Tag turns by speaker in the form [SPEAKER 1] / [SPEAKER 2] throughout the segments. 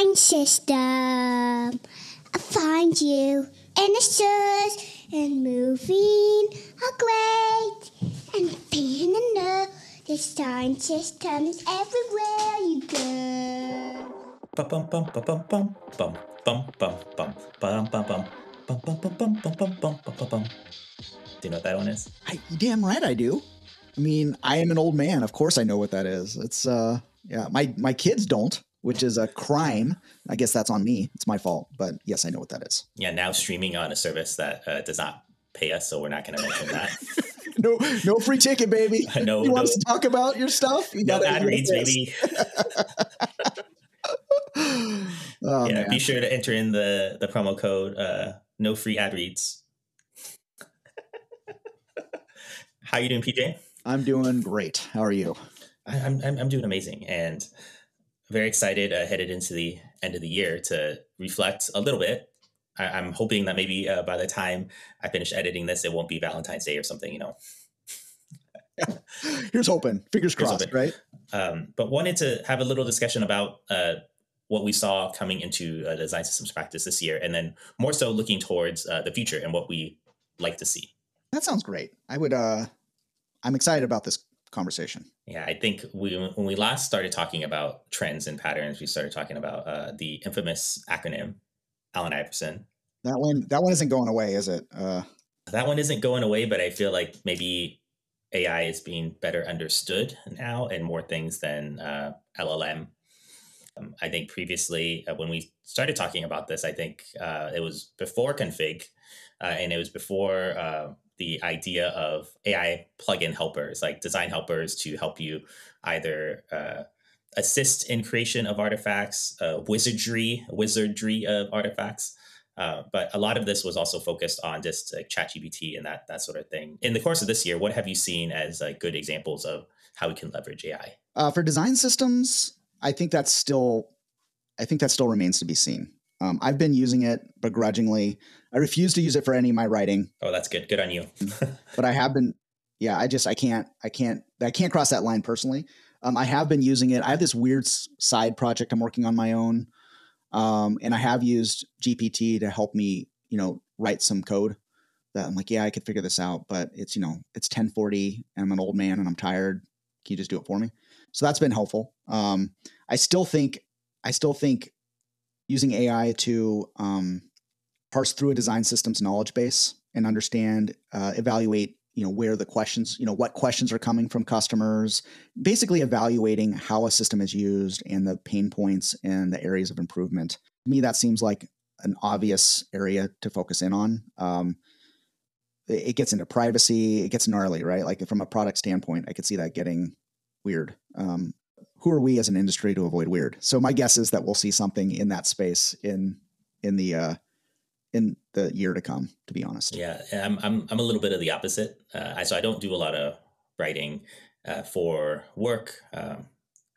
[SPEAKER 1] design system. I find you in the stores and moving are great and being in the design system is everywhere you go.
[SPEAKER 2] Do you know what that one is?
[SPEAKER 3] I, damn right I do. I mean, I am an old man. Of course I know what that is. It's uh yeah, my my kids don't, which is a crime. I guess that's on me. It's my fault. But yes, I know what that is.
[SPEAKER 2] Yeah, now streaming on a service that uh, does not pay us, so we're not going to mention that.
[SPEAKER 3] no, no free ticket, baby.
[SPEAKER 2] no,
[SPEAKER 3] you
[SPEAKER 2] no,
[SPEAKER 3] want to talk about your stuff? You
[SPEAKER 2] no ad reads, baby.
[SPEAKER 3] Oh,
[SPEAKER 2] yeah,
[SPEAKER 3] man.
[SPEAKER 2] be sure to enter in the the promo code. Uh, no free ad reads. How you doing, PJ?
[SPEAKER 3] I'm doing great. How are you?
[SPEAKER 2] I, I'm, I'm I'm doing amazing and very excited uh, headed into the end of the year to reflect a little bit. I, I'm hoping that maybe uh, by the time I finish editing this, it won't be Valentine's Day or something, you know.
[SPEAKER 3] Here's hoping. Fingers
[SPEAKER 2] Here's
[SPEAKER 3] crossed,
[SPEAKER 2] hoping.
[SPEAKER 3] right?
[SPEAKER 2] Um, but wanted to have a little discussion about uh, what we saw coming into uh, design systems practice this year, and then more so looking towards uh, the future and what we like to see.
[SPEAKER 3] That sounds great. I would uh I'm excited about this conversation.
[SPEAKER 2] Yeah, I think we when we last started talking about trends and patterns, we started talking about uh, the infamous acronym Allen Iverson.
[SPEAKER 3] That one that one isn't going away, is it? Uh
[SPEAKER 2] That one isn't going away, but I feel like maybe AI is being better understood now and more things than uh, LLM. Um, I think previously, uh, when we started talking about this, I think uh, it was before config, uh, and it was before uh, the idea of AI plugin helpers, like design helpers, to help you either uh, assist in creation of artifacts, uh, wizardry, wizardry of artifacts. Uh, but a lot of this was also focused on just like ChatGPT and that that sort of thing. In the course of this year, what have you seen as like good examples of how we can leverage AI?
[SPEAKER 3] Uh, for design systems, I think that's still, I think that still remains to be seen. Um, I've been using it begrudgingly. I refuse to use it for any of my writing,
[SPEAKER 2] Oh, that's good. Good on you.
[SPEAKER 3] but I have been. Yeah, I just I can't I can't I can't cross that line personally. Um, I have been using it. I have this weird side project I'm working on my own, um, and I have used GPT to help me, you know, write some code. That I'm like, yeah, I could figure this out, but it's you know it's 1040 and I'm an old man and I'm tired. Can you just do it for me? So that's been helpful. Um, I still think I still think using AI to um, parse through a design system's knowledge base and understand, uh, evaluate, you know, where the questions, you know, what questions are coming from customers, basically evaluating how a system is used and the pain points and the areas of improvement. To me, that seems like an obvious area to focus in on. Um, it gets into privacy, it gets gnarly, right? Like from a product standpoint, I could see that getting weird. Um, who are we as an industry to avoid weird? So my guess is that we'll see something in that space in in the uh, in the year to come. To be honest,
[SPEAKER 2] Yeah, I'm I'm I'm a little bit of the opposite. Uh, I, so I don't do a lot of writing uh, for work. Um,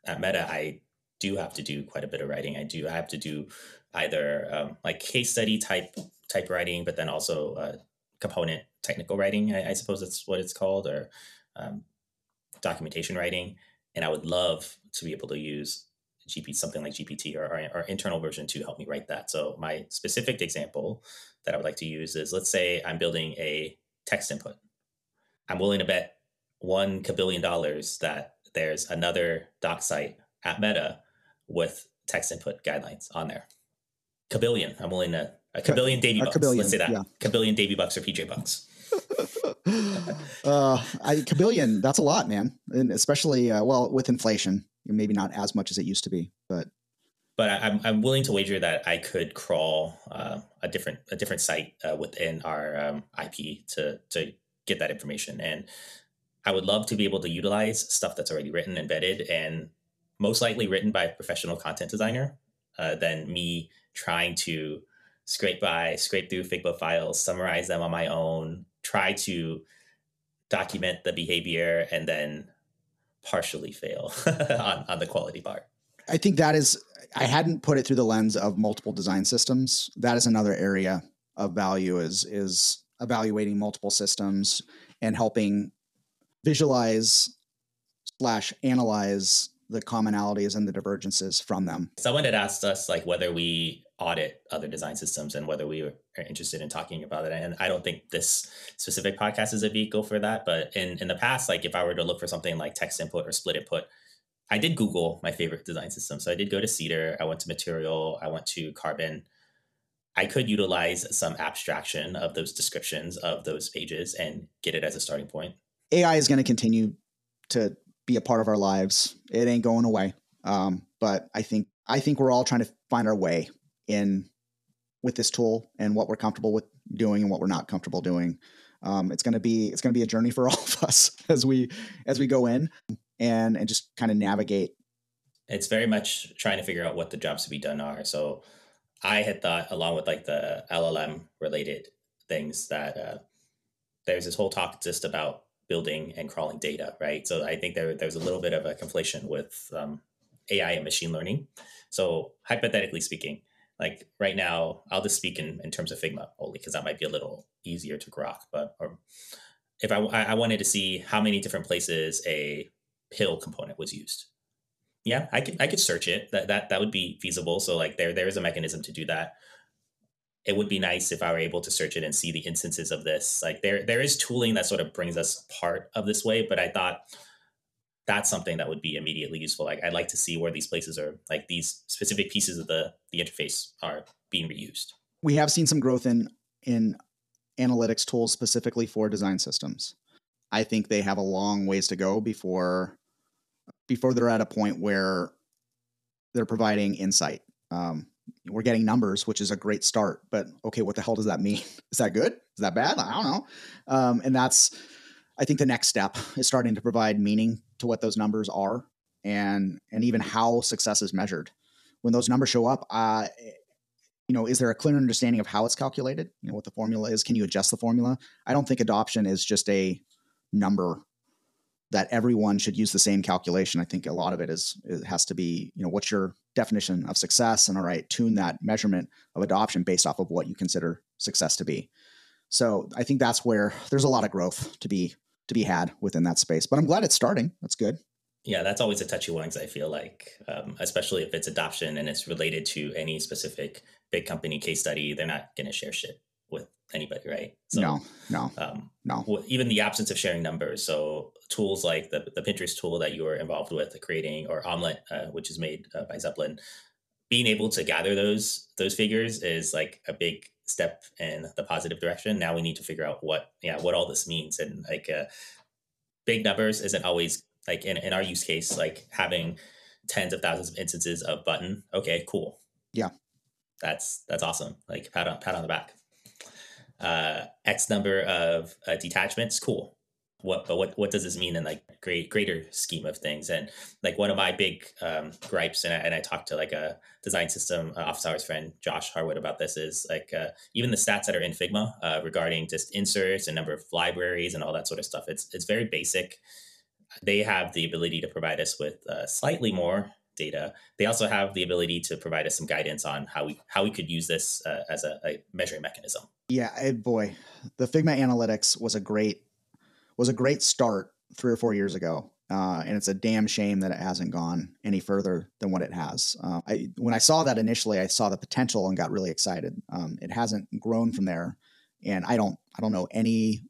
[SPEAKER 2] at Meta, I do have to do quite a bit of writing. I do I have to do either um, like case study type type writing, but then also uh, component technical writing. I, I suppose that's what it's called, or um, documentation writing. And I would love to be able to use GP something like GPT or our, internal version to help me write that. So my specific example that I would like to use is let's say I'm building a text input. I'm willing to bet one kabillion dollars that there's another doc site at Meta with text input guidelines on there. Kabillion. I'm willing to a
[SPEAKER 3] Ka-
[SPEAKER 2] kabillion Davy bucks. let's say that.
[SPEAKER 3] yeah.
[SPEAKER 2] Kabillion Davy bucks or PJ bucks.
[SPEAKER 3] uh, I, kabillion, that's a lot, man. And especially, uh, well, with inflation, maybe not as much as it used to be, but
[SPEAKER 2] but I- I'm I'm willing to wager that I could crawl uh, a different a different site uh, within our um, IP to to get that information, and I would love to be able to utilize stuff that's already written, embedded, and most likely written by a professional content designer uh, than me trying to scrape by, scrape through Figma files, summarize them on my own, try to document the behavior, and then partially fail on, on the quality part.
[SPEAKER 3] I think that is, I hadn't put it through the lens of multiple design systems. That is another area of value is, is evaluating multiple systems and helping visualize slash analyze the commonalities and the divergences from them.
[SPEAKER 2] Someone had asked us like whether we audit other design systems and whether we are interested in talking about it. And I don't think this specific podcast is a vehicle for that. But in, in the past, like if I were to look for something like text input or split input, I did Google my favorite design system. So I did go to Cedar, I went to Material, I went to Carbon. I could utilize some abstraction of those descriptions of those pages and get it as a starting point.
[SPEAKER 3] AI is going to continue to be a part of our lives. It ain't going away. Um, but I think I think we're all trying to find our way in with this tool and what we're comfortable with doing and what we're not comfortable doing. Um, it's to be it's to be a journey for all of us as we as we go in and and just kind of navigate.
[SPEAKER 2] It's very much trying to figure out what the jobs to be done are. So I had thought, along with like the LLM related things, that uh, there's this whole talk just about building and crawling data, right? So I think there there's a little bit of a conflation with um, AI and machine learning. So hypothetically speaking, like right now, I'll just speak in, in terms of Figma only because that might be a little easier to grok. But or if I, I wanted to see how many different places a pill component was used, yeah, I could I could search it. That that that would be feasible. So like there there is a mechanism to do that. It would be nice if I were able to search it and see the instances of this. Like there there is tooling that sort of brings us part of this way, but I thought that's something that would be immediately useful. Like I'd like to see where these places are, like these specific pieces of the the interface are being reused.
[SPEAKER 3] We have seen some growth in in analytics tools specifically for design systems. I think they have a long ways to go before before they're at a point where they're providing insight. Um, we're getting numbers, which is a great start, but okay, what the hell does that mean? Is that good? Is that bad? I don't know. Um, and that's, I think, the next step is starting to provide meaning to what those numbers are and and even how success is measured. When those numbers show up, uh, you know, is there a clear understanding of how it's calculated? You know, what the formula is. Can you adjust the formula? I don't think adoption is just a number that everyone should use the same calculation. I think a lot of it is it has to be, you know, what's your definition of success, and all right, tune that measurement of adoption based off of what you consider success to be. So I think that's where there's a lot of growth to be to be had within that space. But I'm glad it's starting. That's good.
[SPEAKER 2] Yeah, that's always a touchy one because I feel like, um, especially if it's adoption and it's related to any specific big company case study, they're not going to share shit with anybody, right?
[SPEAKER 3] So, no, no, um, no.
[SPEAKER 2] Even the absence of sharing numbers. So tools like the, the Pinterest tool that you were involved with creating, or Omlet, uh, which is made uh, by Zeppelin, being able to gather those those figures is like a big step in the positive direction. Now we need to figure out what yeah what all this means and like uh, big numbers isn't always like in, in our use case like having tens of thousands of instances of button. Okay, cool.
[SPEAKER 3] Yeah,
[SPEAKER 2] that's that's awesome. Like pat on pat on the back. Uh, X number of uh, detachments, cool. What but what what does this mean in like great greater scheme of things? And like one of my big um, gripes and I, and I talked to like a design system uh, office hours friend Josh Harwood about this is like uh, even the stats that are in Figma uh, regarding just inserts and number of libraries and all that sort of stuff it's it's very basic. They have the ability to provide us with uh, slightly more data they also have the ability to provide us some guidance on how we how we could use this uh, as a, a measuring mechanism
[SPEAKER 3] yeah boy the Figma analytics was a great was a great start three or four years ago. Uh, and it's a damn shame that it hasn't gone any further than what it has. Uh, I, when I saw that initially, I saw the potential and got really excited. Um, it hasn't grown from there, and I don't I don't know any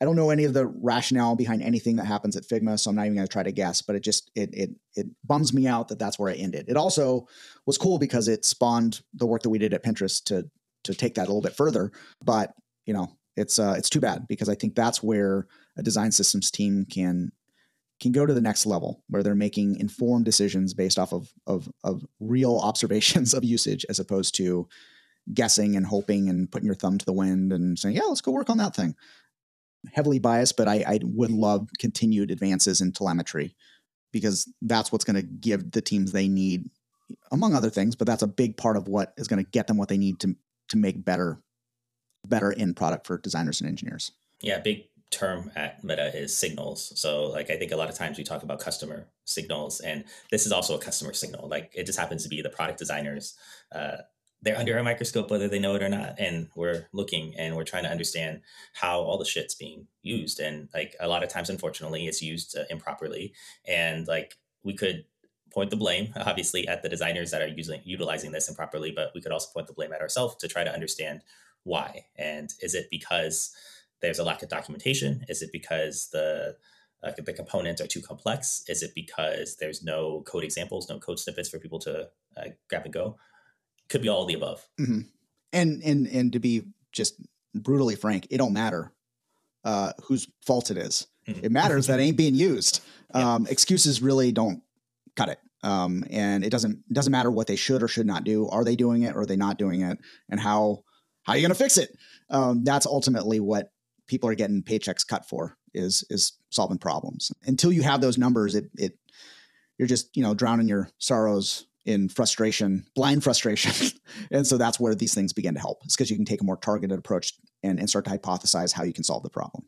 [SPEAKER 3] I don't know any of the rationale behind anything that happens at Figma, so I'm not even going to try to guess. But it just it it it bums me out that that's where I ended. It also was cool because it spawned the work that we did at Pinterest to to take that a little bit further. But you know, it's uh, it's too bad because I think that's where a design systems team can can go to the next level where they're making informed decisions based off of of, of real observations of usage as opposed to guessing and hoping and putting your thumb to the wind and saying yeah let's go work on that thing heavily biased but i, I would love continued advances in telemetry because that's what's going to give the teams they need among other things but that's a big part of what is going to get them what they need to to make better better end product for designers and engineers.
[SPEAKER 2] Yeah, big term at Meta is signals. So like I think a lot of times we talk about customer signals and this is also a customer signal. Like it just happens to be the product designers. Uh, they're under a microscope whether they know it or not. And we're looking and we're trying to understand how all the shit's being used. And like a lot of times, unfortunately, it's used uh, improperly. And like we could point the blame obviously at the designers that are using utilizing this improperly, but we could also point the blame at ourselves to try to understand why. And is it because there's a lack of documentation? Is it because the uh, the components are too complex? Is it because there's no code examples, no code snippets for people to uh, grab and go? Could be all of the above.
[SPEAKER 3] Mm-hmm. And and and to be just brutally frank, it don't matter uh, whose fault it is. Mm-hmm. It matters that ain't being used. Yeah. Um, excuses really don't cut it. Um, and it doesn't it doesn't matter what they should or should not do. Are they doing it or are they not doing it? And how how are you going to fix it? Um, that's ultimately what people are getting paychecks cut for is is solving problems. Until you have those numbers, it it you're just you know drowning your sorrows in frustration, blind frustration. and so that's where these things begin to help. Because you can take a more targeted approach and, and start to hypothesize how you can solve the problem.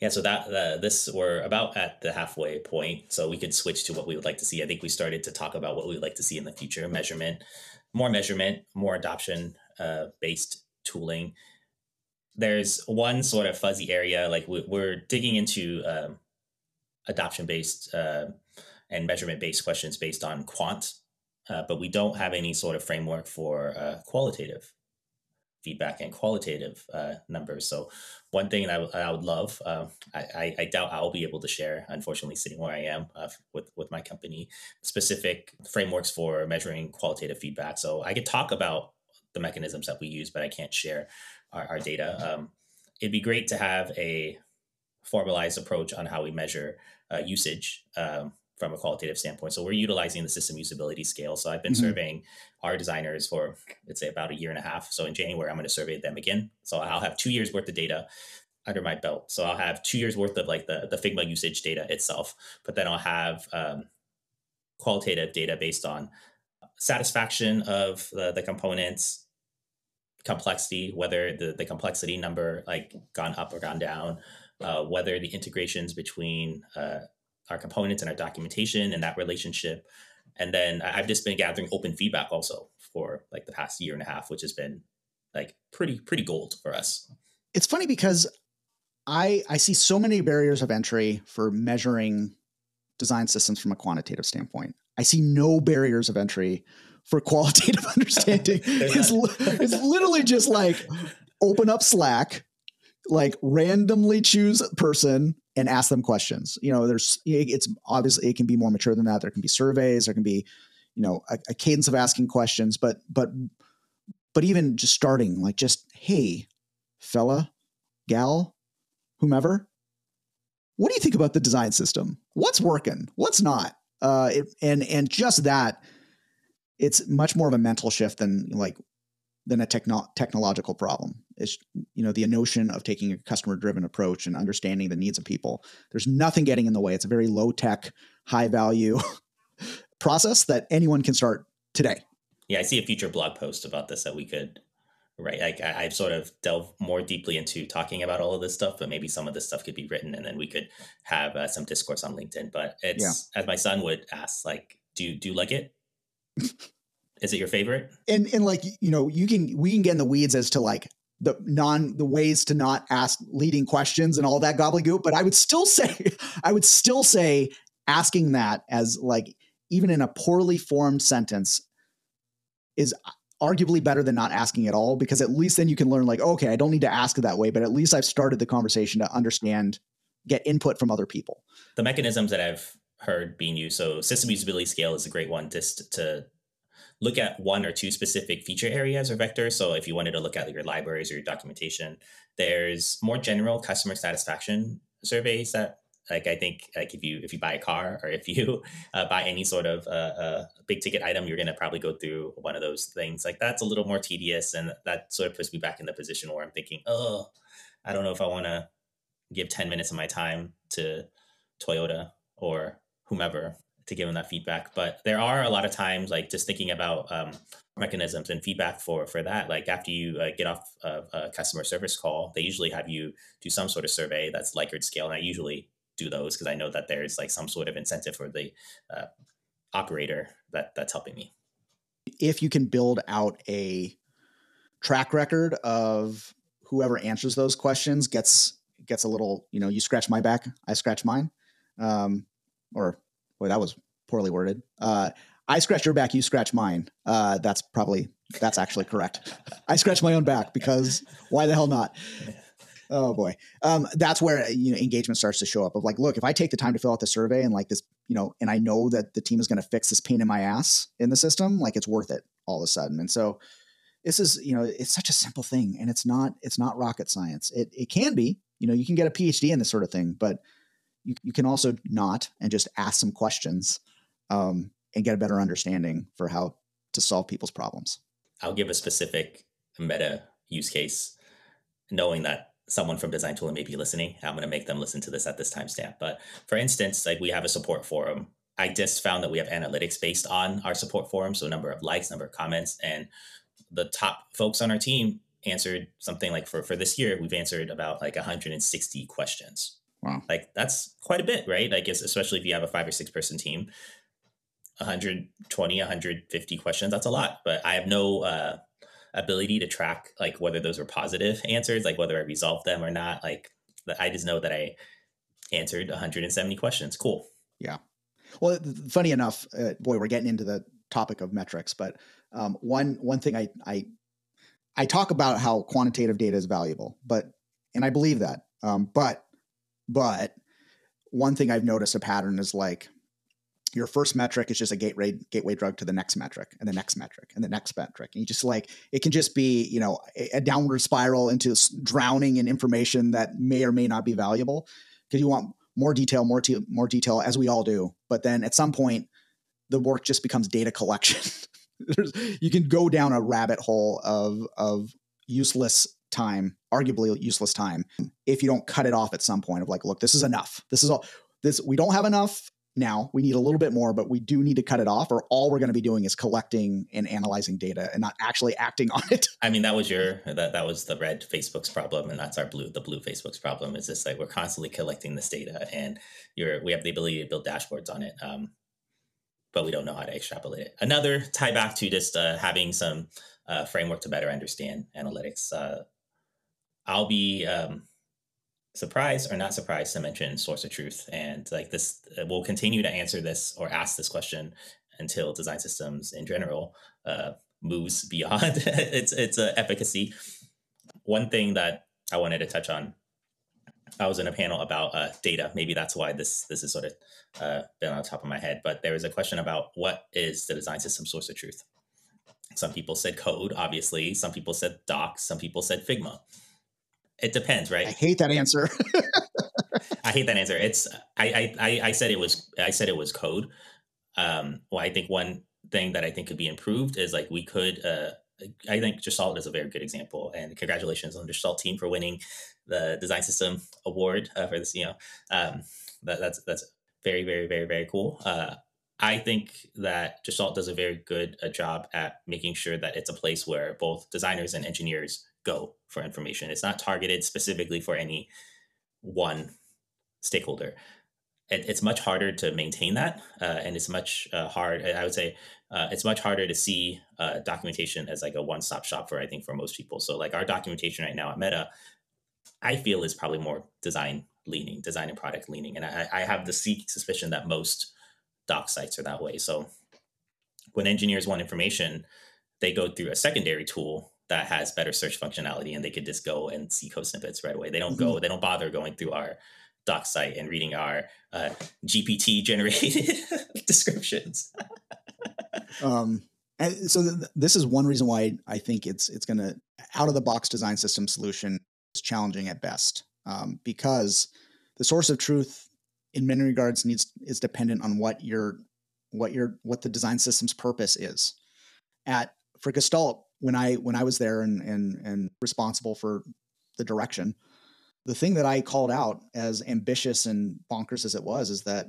[SPEAKER 2] Yeah, so that uh, this we're about at the halfway point, so we could switch to what we would like to see. I think we started to talk about what we would like to see in the future: measurement, more measurement, more adoption uh, based tooling. There's one sort of fuzzy area, like we, are digging into um, adoption based uh, and measurement based questions based on quant uh, but we don't have any sort of framework for uh, qualitative feedback and qualitative uh, numbers. So one thing that I, w- I would love, uh, I, I, doubt I'll be able to share, unfortunately, sitting where I am uh, with, with my company, specific frameworks for measuring qualitative feedback. So I could talk about the mechanisms that we use, but I can't share our, our data. Um, it'd be great to have a formalized approach on how we measure uh, usage. Um, from a qualitative standpoint. So we're utilizing the system usability scale. So I've been mm-hmm. surveying our designers for let's say about a year and a half. So in January, I'm going to survey them again. So I'll have two years worth of data under my belt. So I'll have two years worth of like the, the Figma usage data itself, but then I'll have um, qualitative data based on satisfaction of the, the components, complexity, whether the, the complexity number like gone up or gone down, uh, whether the integrations between uh, our components and our documentation and that relationship. And then I've just been gathering open feedback also for like the past year and a half, which has been like pretty pretty gold for us.
[SPEAKER 3] It's funny because I I see so many barriers of entry for measuring design systems from a quantitative standpoint. I see no barriers of entry for qualitative understanding. it's, it's literally just like open up Slack, like randomly choose a person and ask them questions. You know, there's it's obviously it can be more mature than that. There can be surveys, there can be, you know, a, a cadence of asking questions, but but but even just starting like just hey, fella, gal, whomever, what do you think about the design system? What's working? What's not? Uh, it, and and just that, it's much more of a mental shift than like than a techno- technological problem. It's you know the notion of taking a customer driven approach and understanding the needs of people. There's nothing getting in the way. It's a very low tech, high value process that anyone can start today.
[SPEAKER 2] Yeah, I see a future blog post about this that we could write. Like I, I've sort of delved more deeply into talking about all of this stuff, but maybe some of this stuff could be written, and then we could have uh, some discourse on LinkedIn. But it's yeah. as my son would ask, like, do do you like it? Is it your favorite?
[SPEAKER 3] And and like you know, you can we can get in the weeds as to like the non the ways to not ask leading questions and all that gobbledygook. But I would still say I would still say asking that as like even in a poorly formed sentence is arguably better than not asking at all because at least then you can learn like okay i don't need to ask it that way but at least i've started the conversation to understand get input from other people
[SPEAKER 2] the mechanisms that i've heard being used so system usability scale is a great one just to look at one or two specific feature areas or vectors. So if you wanted to look at your libraries or your documentation, there's more general customer satisfaction surveys that like I think like if you if you buy a car or if you uh, buy any sort of uh, uh, big ticket item, you're gonna probably go through one of those things. Like that's a little more tedious, and that sort of puts me back in the position where I'm thinking, oh, I don't know if I want to give ten minutes of my time to Toyota or whomever to give them that feedback. But there are a lot of times, like just thinking about um, mechanisms and feedback for for that. Like after you uh, get off of a customer service call, they usually have you do some sort of survey that's Likert scale, and I usually do those because I know that there's like some sort of incentive for the uh, operator that that's helping me.
[SPEAKER 3] If you can build out a track record of whoever answers those questions gets gets a little, you know, you scratch my back, I scratch mine. Um, or boy, that was poorly worded. Uh, I scratch your back, you scratch mine. Uh, that's probably that's actually correct. I scratch my own back because why the hell not? Oh boy, um, that's where you know engagement starts to show up. Of like, look, if I take the time to fill out the survey and like this, you know, and I know that the team is going to fix this pain in my ass in the system, like it's worth it all of a sudden. And so, this is you know, it's such a simple thing, and it's not it's not rocket science. It it can be, you know, you can get a PhD in this sort of thing, but you you can also not and just ask some questions. Um, and get a better understanding for how to solve people's problems.
[SPEAKER 2] I'll give a specific meta use case, knowing that someone from Design Tool may be listening. I'm going to make them listen to this at this timestamp. But for instance, like we have a support forum. I just found that we have analytics based on our support forum, so number of likes, number of comments, and the top folks on our team answered something like for for this year we've answered about like 160 questions.
[SPEAKER 3] Wow.
[SPEAKER 2] Like that's quite a bit, right? Like especially if you have a five or six person team. 120 150 questions that's a lot but i have no uh, ability to track like whether those were positive answers like whether i resolved them or not like i just know that i answered 170 questions cool
[SPEAKER 3] yeah well funny enough uh, boy we're getting into the topic of metrics but um, one one thing I, I i talk about how quantitative data is valuable but and i believe that um, but but one thing i've noticed a pattern is like your first metric is just a gateway gateway drug to the next metric and the next metric and the next metric. And you just like it can just be you know a, a downward spiral into drowning in information that may or may not be valuable. Because you want more detail more te- more detail as we all do. But then at some point the work just becomes data collection. You can go down a rabbit hole of of useless time arguably useless time if you don't cut it off at some point of like look this is enough this is all this we don't have enough now. We need a little bit more, but we do need to cut it off, or all we're going to be doing is collecting and analyzing data and not actually acting on it.
[SPEAKER 2] I mean, that was your that that was the red Facebook's problem, and that's our blue the blue Facebook's problem. Is just like we're constantly collecting this data, and you're we have the ability to build dashboards on it, um, but we don't know how to extrapolate it. Another tie back to just uh, having some uh, framework to better understand analytics. Uh, I'll be um, surprised or not surprised to mention source of truth. And like this uh, we'll continue to answer this or ask this question until design systems in general uh, moves beyond its its uh, efficacy. One thing that i wanted to touch on i was in a panel about uh, data. Maybe that's why this this is sort of uh, been on top of my head but there was a question about what is the design system source of truth? Some people said code obviously. Some people said docs. Some people said figma it depends, right? I
[SPEAKER 3] hate that answer.
[SPEAKER 2] I hate that answer. It's I, I I said it was I said it was code. Um, well, I think one thing that I think could be improved is like we could. Uh, I think Gestalt is a very good example, and congratulations on the Gestalt team for winning the design system award uh, for this. You know, um, that, that's that's very very very very cool. Uh, I think that Gestalt does a very good uh, job at making sure that it's a place where both designers and engineers go for information. It's not targeted specifically for any one stakeholder. It, it's much harder to maintain that, uh, and it's much uh, hard. I would say uh, it's much harder to see uh, documentation as like a one-stop shop for I think for most people. So like our documentation right now at Meta, I feel is probably more design leaning, design and product leaning, and I, I have the suspicion that most doc sites are that way. So when engineers want information, they go through a secondary tool that has better search functionality and they could just go and see code snippets right away. They don't mm-hmm. go, they don't bother going through our doc site and reading our uh, GPT generated descriptions.
[SPEAKER 3] um, and so th- this is one reason why I think it's it's going to out of the box design system solution is challenging at best um, because the source of truth in many regards needs is dependent on what your what your what the design system's purpose is. At for Gestalt, when I when I was there and and and responsible for the direction, the thing that I called out as ambitious and bonkers as it was is that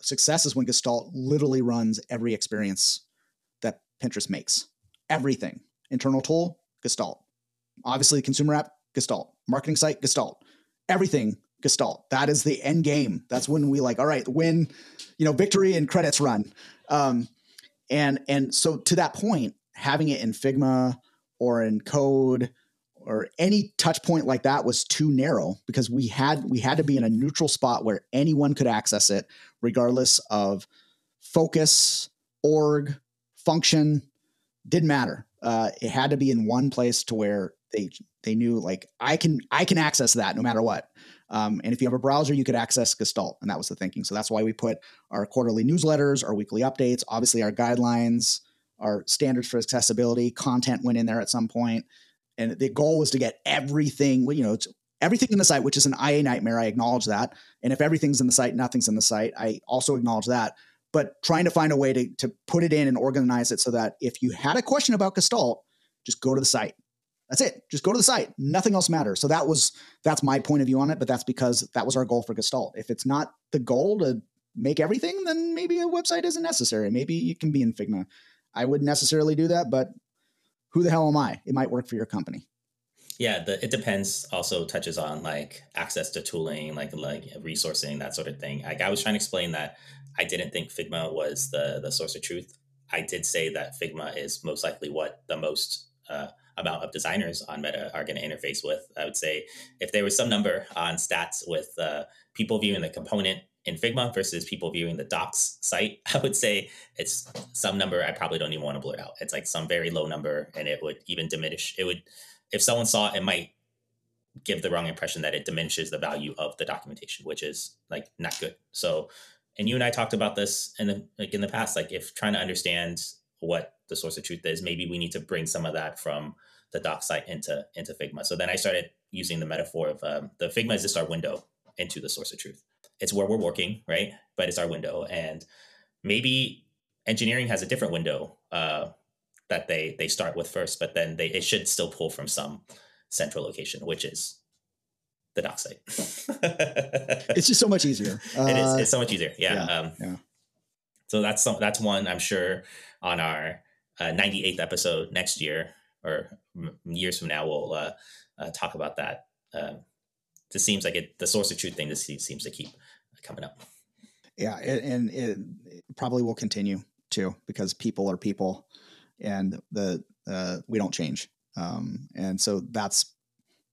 [SPEAKER 3] success is when Gestalt literally runs every experience that Pinterest makes. Everything. Internal tool, Gestalt. Obviously, consumer app, Gestalt. Marketing site, Gestalt. Everything, Gestalt. That is the end game. That's when we like, all right, win, you know, victory and credits run. Um, and and so to that point, having it in Figma or in code or any touch point like that was too narrow because we had we had to be in a neutral spot where anyone could access it regardless of focus, org, function, didn't matter. Uh, it had to be in one place to where they they knew like I can I can access that no matter what. Um, and if you have a browser, you could access Gestalt, and that was the thinking. So that's why we put our quarterly newsletters, our weekly updates, obviously our guidelines, our standards for accessibility, content went in there at some point, and the goal was to get everything. You know, everything in the site, which is an IA nightmare. I acknowledge that, and if everything's in the site, nothing's in the site. I also acknowledge that. But trying to find a way to, to put it in and organize it so that if you had a question about Gestalt, just go to the site that's it. Just go to the site. Nothing else matters. So that was that's my point of view on it, but that's because that was our goal for Gestalt. If it's not the goal to make everything, then maybe a website isn't necessary. Maybe it can be in Figma. I wouldn't necessarily do that, but who the hell am I? It might work for your company.
[SPEAKER 2] Yeah, the, it depends. Also touches on like access to tooling, like like resourcing, that sort of thing. Like I was trying to explain that I didn't think Figma was the the source of truth. I did say that Figma is most likely what the most uh, amount of designers on Meta are going to interface with. I would say if there was some number on stats with uh, people viewing the component in Figma versus people viewing the docs site, I would say it's some number I probably don't even want to blur out. It's like some very low number and it would even diminish. It would, if someone saw it, it might give the wrong impression that it diminishes the value of the documentation, which is like not good. So, and you and I talked about this in the like in the past, like if trying to understand what the source of truth is, maybe we need to bring some of that from the doc site into into Figma. So then I started using the metaphor of um, the Figma is just our window into the source of truth. It's where we're working, right? But it's our window, and maybe engineering has a different window uh, that they they start with first, but then they it should still pull from some central location, which is the doc site.
[SPEAKER 3] it's just so much easier.
[SPEAKER 2] Uh, it is. It's so much easier. Yeah.
[SPEAKER 3] Yeah. Um, yeah.
[SPEAKER 2] So that's some, that's one I'm sure on our uh, 98th episode next year or years from now we'll uh, uh, talk about that. Um, this seems like it, the source of truth thing. This seems to keep coming up.
[SPEAKER 3] Yeah, and it, probably will continue too because people are people, and the uh, we don't change. Um, and so that's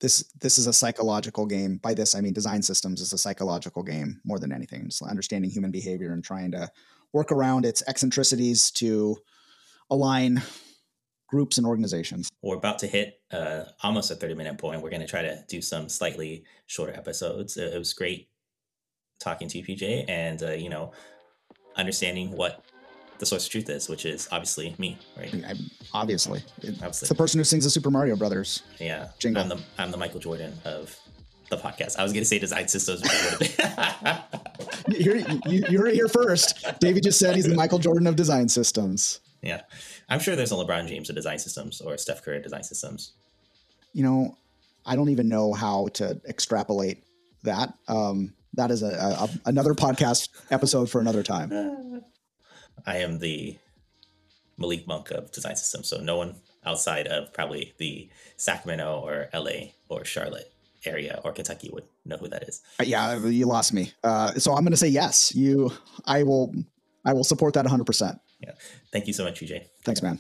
[SPEAKER 3] this this is a psychological game by this i mean design systems is a psychological game more than anything just understanding human behavior and trying to work around its eccentricities to align groups and organizations.
[SPEAKER 2] We're about to hit uh, almost a 30 minute point. We're going to try to do some slightly shorter episodes. It was great talking to you, PJ, and, uh, you know, understanding what the source of truth is, which is obviously me, right?
[SPEAKER 3] I, obviously. obviously. It's the person who sings the Super Mario Brothers.
[SPEAKER 2] Yeah. Jingle. I'm the, I'm the Michael Jordan of the podcast. I was going to say design systems.
[SPEAKER 3] you, you, you heard it here first. David just said he's the Michael Jordan of design systems.
[SPEAKER 2] Yeah. I'm sure there's a LeBron James of design systems or Steph Curry of design systems.
[SPEAKER 3] You know, I don't even know how to extrapolate that. Um, that is a, a, another podcast episode for another time.
[SPEAKER 2] I am the Malik Monk of design systems, so no one outside of probably the Sacramento or LA or Charlotte area or Kentucky would know who that is.
[SPEAKER 3] Uh, yeah, you lost me. Uh, so I'm going to say yes. You, I will, I will support that 100. percent
[SPEAKER 2] Yeah. Thank you so much, PJ.
[SPEAKER 3] Thanks, man.